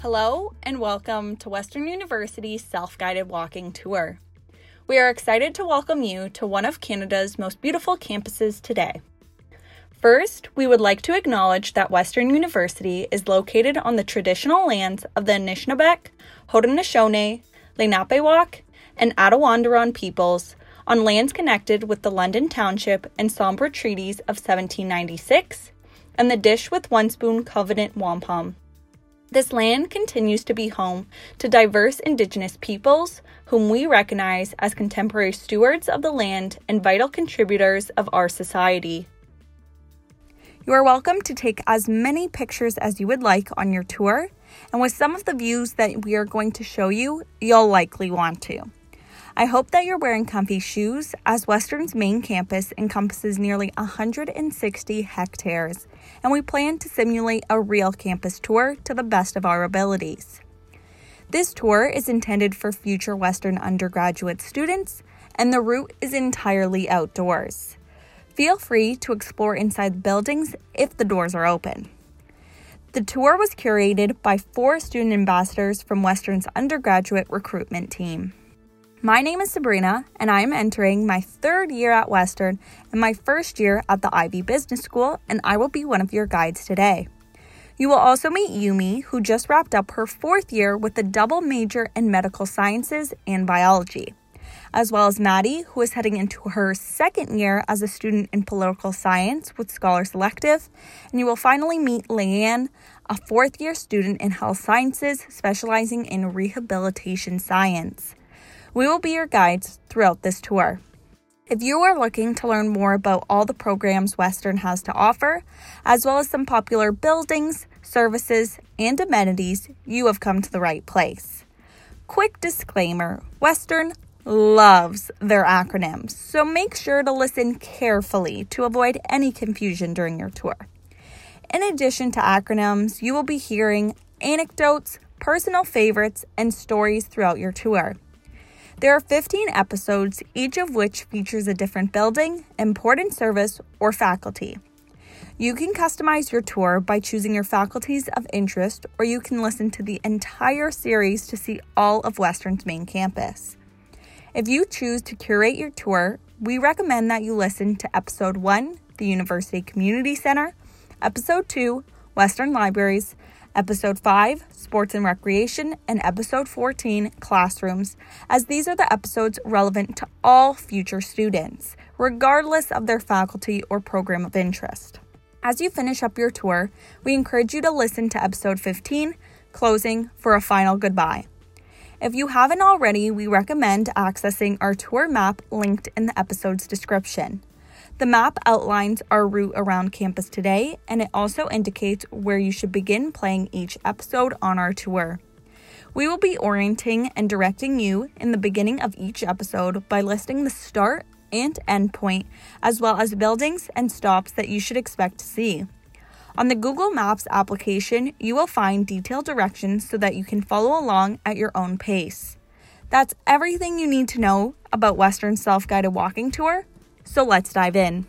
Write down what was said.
Hello, and welcome to Western University's self guided walking tour. We are excited to welcome you to one of Canada's most beautiful campuses today. First, we would like to acknowledge that Western University is located on the traditional lands of the Anishinaabeg, Haudenosaunee, Lenape and Attawandaron peoples on lands connected with the London Township and Sombra Treaties of 1796 and the Dish with One Spoon Covenant Wampum. This land continues to be home to diverse Indigenous peoples whom we recognize as contemporary stewards of the land and vital contributors of our society. You are welcome to take as many pictures as you would like on your tour, and with some of the views that we are going to show you, you'll likely want to. I hope that you're wearing comfy shoes, as Western's main campus encompasses nearly 160 hectares, and we plan to simulate a real campus tour to the best of our abilities. This tour is intended for future Western undergraduate students, and the route is entirely outdoors. Feel free to explore inside buildings if the doors are open. The tour was curated by four student ambassadors from Western's undergraduate recruitment team. My name is Sabrina, and I am entering my third year at Western and my first year at the Ivey Business School, and I will be one of your guides today. You will also meet Youmi, who just wrapped up her fourth year with a double major in medical sciences and biology, as well as Maddie, who is heading into her second year as a student in political science with Scholar's Elective. And you will finally meet Layan, a fourth year student in health sciences specializing in rehabilitation science. We will be your guides throughout this tour. If you are looking to learn more about all the programs Western has to offer, as well as some popular buildings, services, and amenities, you have come to the right place. Quick disclaimer Western loves their acronyms, so make sure to listen carefully to avoid any confusion during your tour. In addition to acronyms, you will be hearing anecdotes, personal favorites, and stories throughout your tour. There are 15 episodes, each of which features a different building, important service, or faculty. You can customize your tour by choosing your faculties of interest, or you can listen to the entire series to see all of Western's main campus. If you choose to curate your tour, we recommend that you listen to Episode 1, the University Community Center, Episode 2, Western Libraries, Episode 5, Sports and Recreation, and Episode 14, Classrooms, as these are the episodes relevant to all future students, regardless of their faculty or program of interest. As you finish up your tour, we encourage you to listen to Episode 15, Closing, for a final goodbye. If you haven't already, we recommend accessing our tour map linked in the episode's description. The map outlines our route around campus today, and it also indicates where you should begin playing each episode on our tour. We will be orienting and directing you in the beginning of each episode by listing the start and end point, as well as buildings and stops that you should expect to see. On the Google Maps application, you will find detailed directions so that you can follow along at your own pace. That's everything you need to know about Western Self Guided Walking Tour so let's dive in.